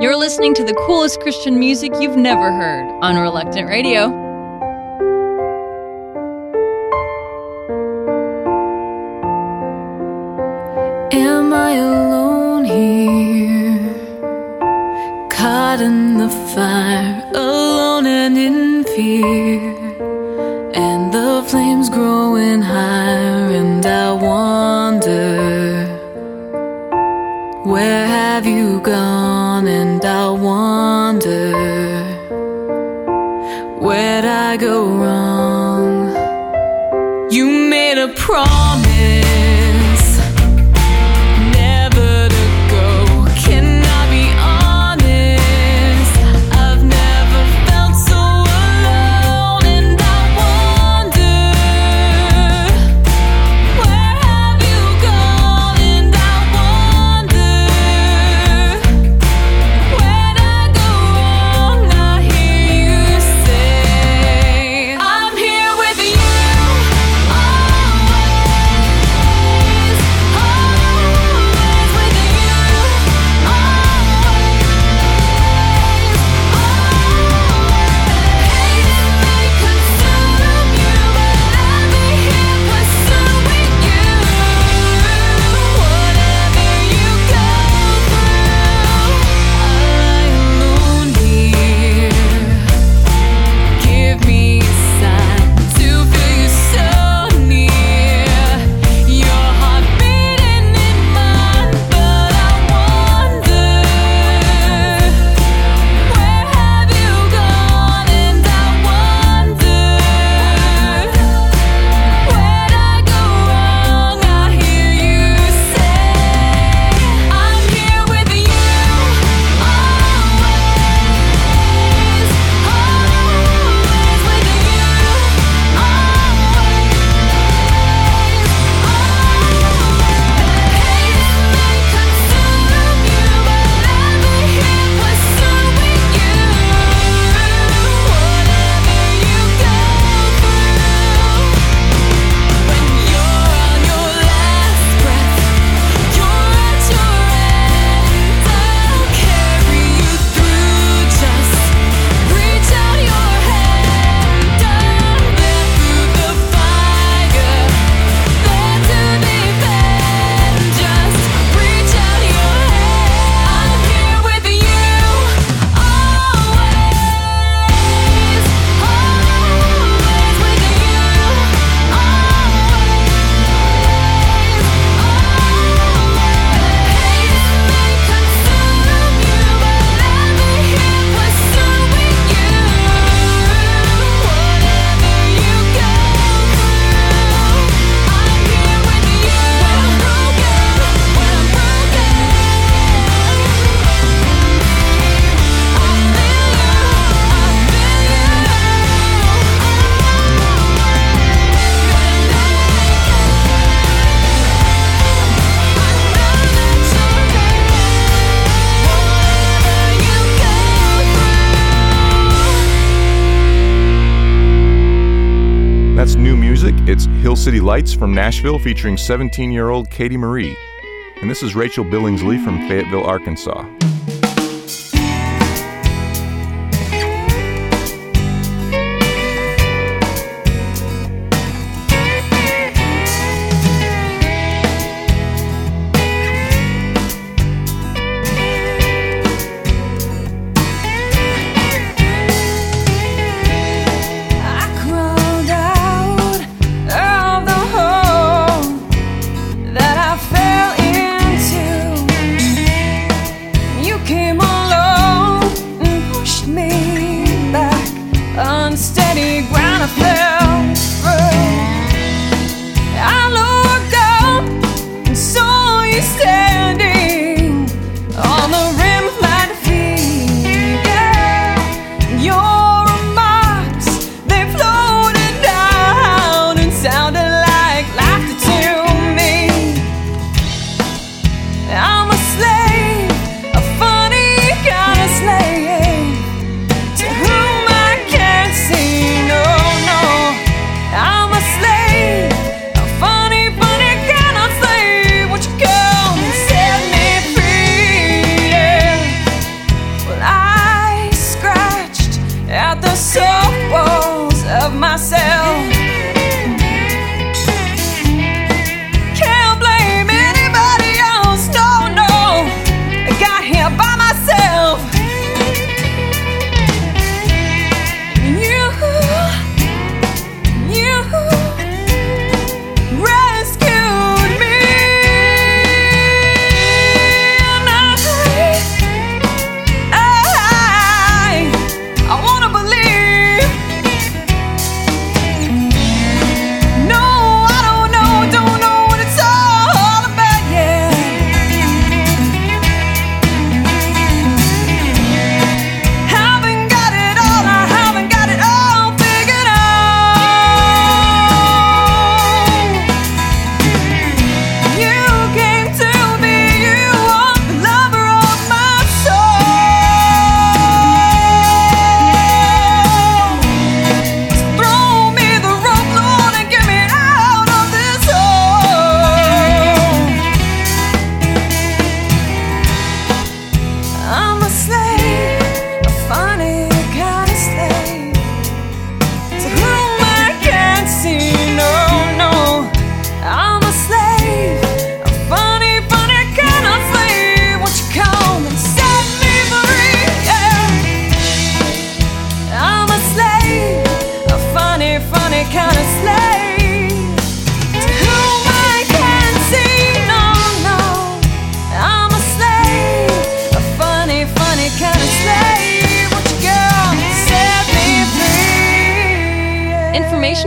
You're listening to the coolest Christian music you've never heard on Reluctant Radio. Am I alone here? Caught in the fire, alone and in fear. And the flames growing higher, and I wonder where have you gone? City Lights from Nashville featuring 17 year old Katie Marie. And this is Rachel Billingsley from Fayetteville, Arkansas. I'm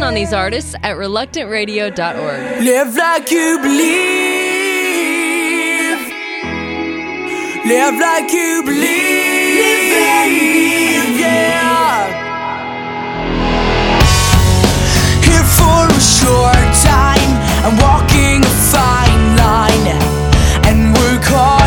information on these artists at reluctantradio.org. Live like you believe. Live like you believe. Yeah. Here for a short time, I'm walking a fine line, and we're caught.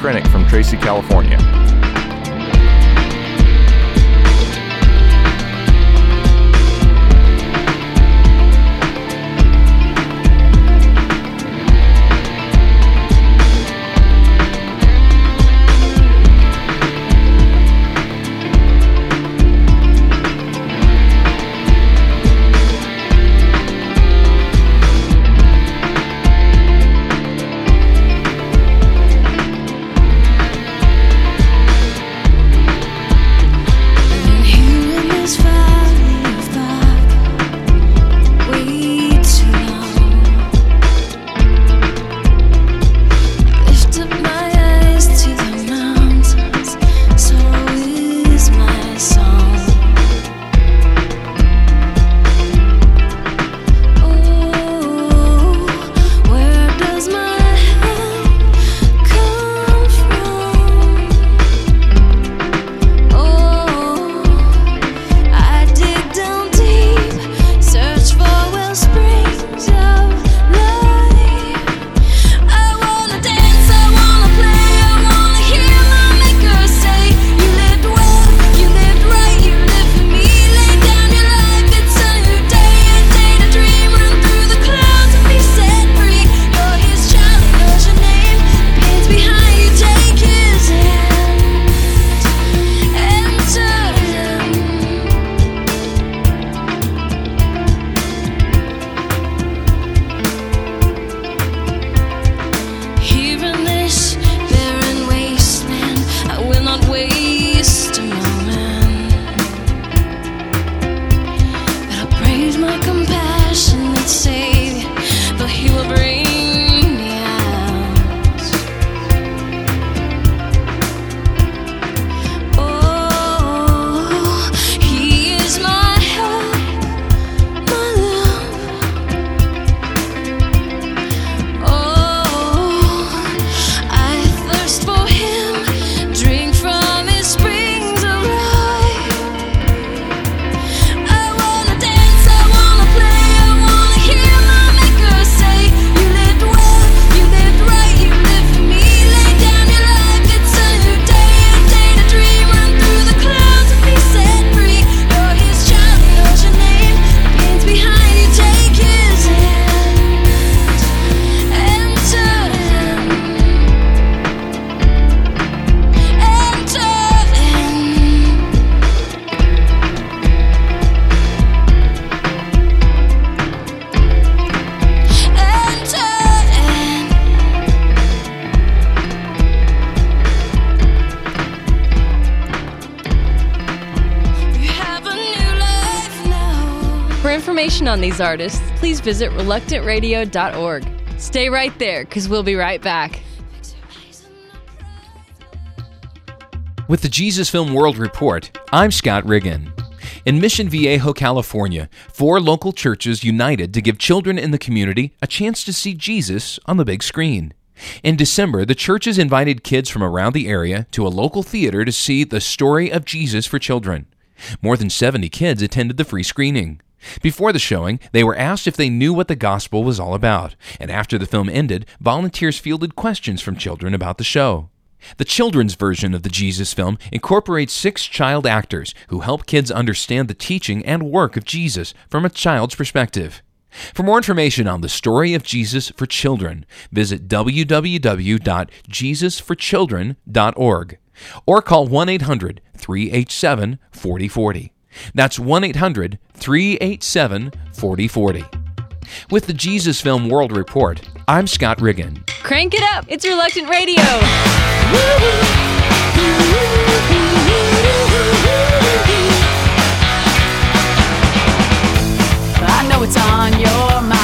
Krennick from Tracy, California. For information on these artists, please visit reluctantradio.org. Stay right there, because we'll be right back. With the Jesus Film World Report, I'm Scott Riggin. In Mission Viejo, California, four local churches united to give children in the community a chance to see Jesus on the big screen. In December, the churches invited kids from around the area to a local theater to see The Story of Jesus for Children. More than 70 kids attended the free screening. Before the showing, they were asked if they knew what the gospel was all about, and after the film ended, volunteers fielded questions from children about the show. The children's version of the Jesus film incorporates six child actors who help kids understand the teaching and work of Jesus from a child's perspective. For more information on the story of Jesus for children, visit www.jesusforchildren.org or call 1 800 387 4040. That's 1 800 387 4040. With the Jesus Film World Report, I'm Scott Riggin. Crank it up! It's Reluctant Radio! I know it's on your mind,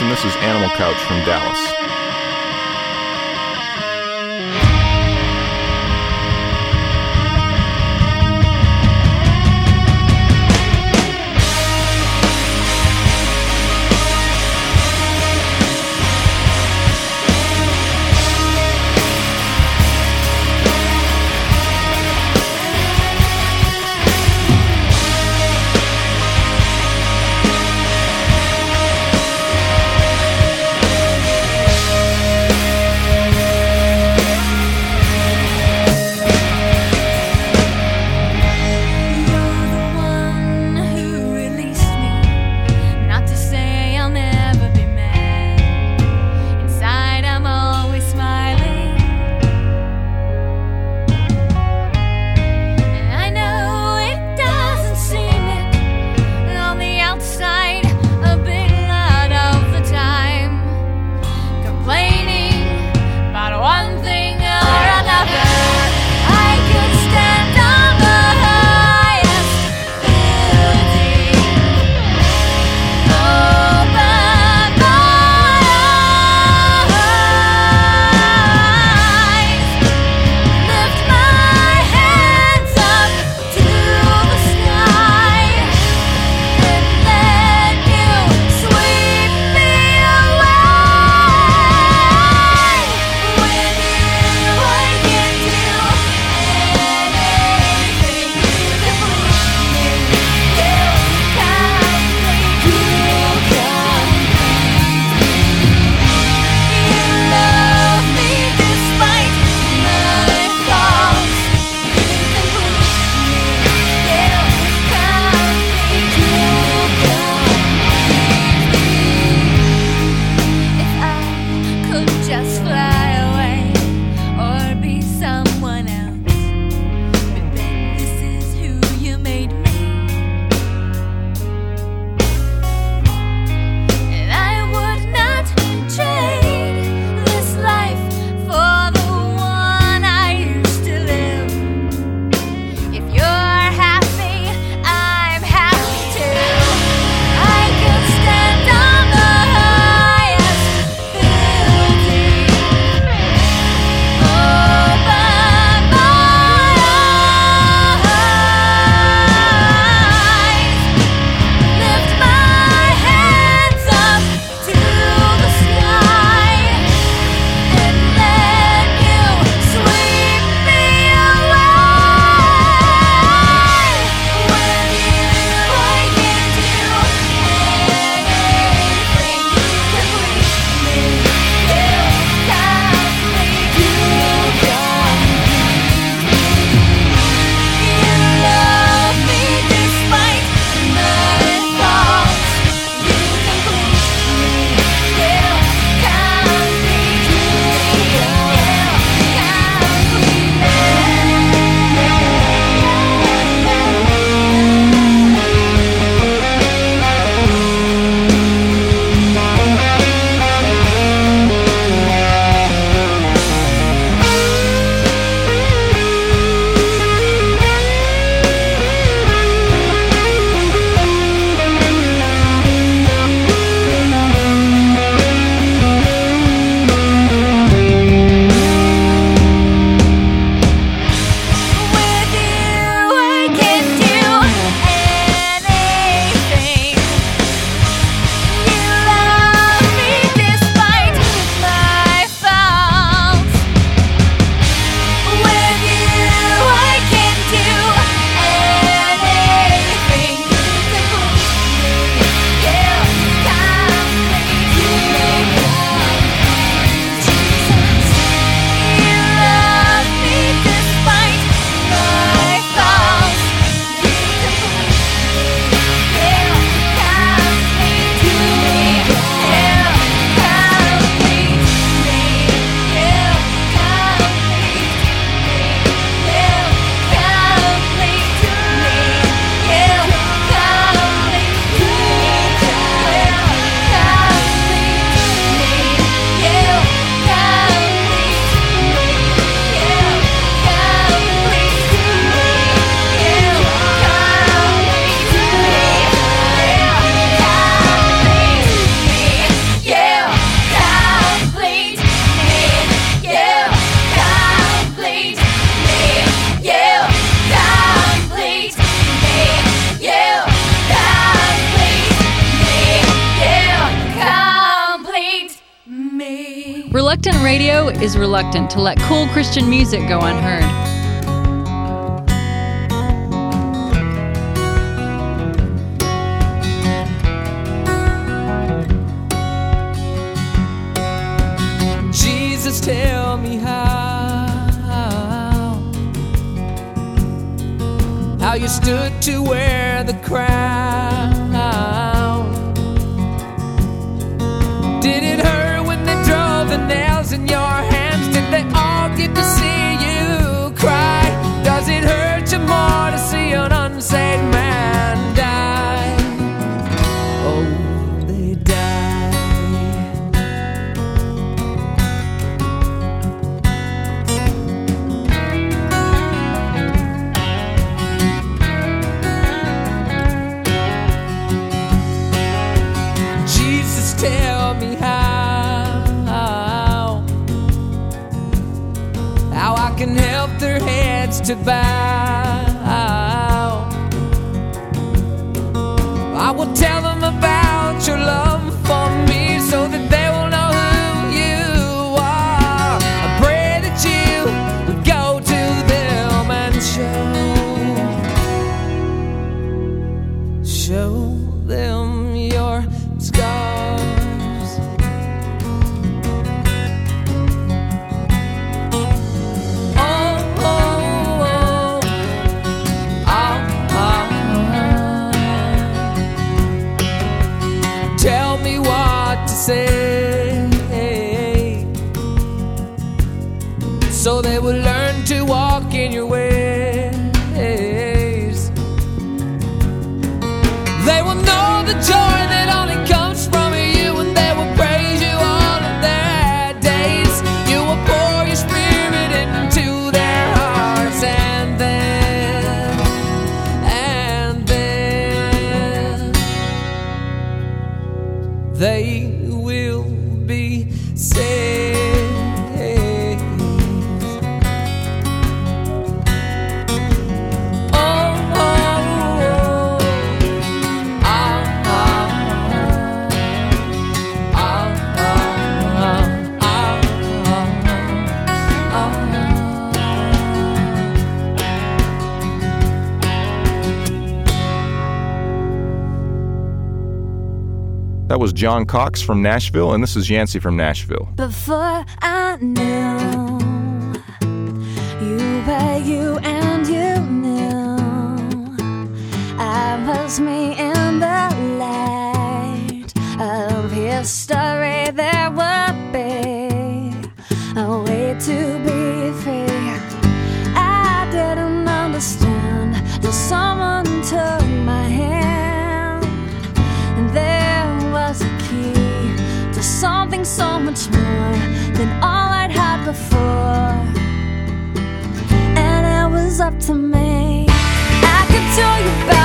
and this is Animal Couch from Dallas. Reluctant Radio is reluctant to let cool Christian music go unheard. Jesus, tell me how. How you stood to wear the crown. to buy. say so they will learn That was John Cox from Nashville, and this is Yancey from Nashville. Before I knew you were you and you knew I was me in the light of history. much more than all I'd had before. And it was up to me. I could tell you better.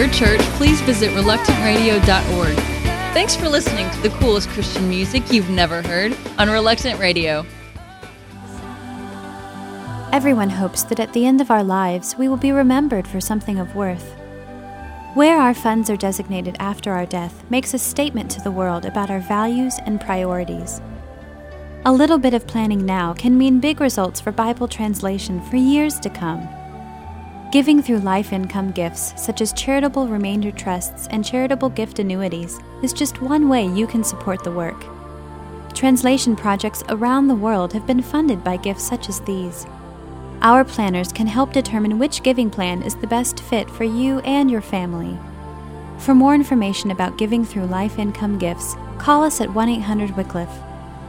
Your church, please visit reluctantradio.org. Thanks for listening to the coolest Christian music you've never heard on Reluctant Radio. Everyone hopes that at the end of our lives we will be remembered for something of worth. Where our funds are designated after our death makes a statement to the world about our values and priorities. A little bit of planning now can mean big results for Bible translation for years to come. Giving through life income gifts, such as charitable remainder trusts and charitable gift annuities, is just one way you can support the work. Translation projects around the world have been funded by gifts such as these. Our planners can help determine which giving plan is the best fit for you and your family. For more information about giving through life income gifts, call us at 1 800 Wycliffe.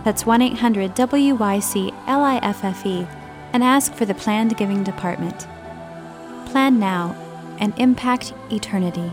That's 1 800 W Y C L I F F E and ask for the Planned Giving Department. Plan now and impact eternity.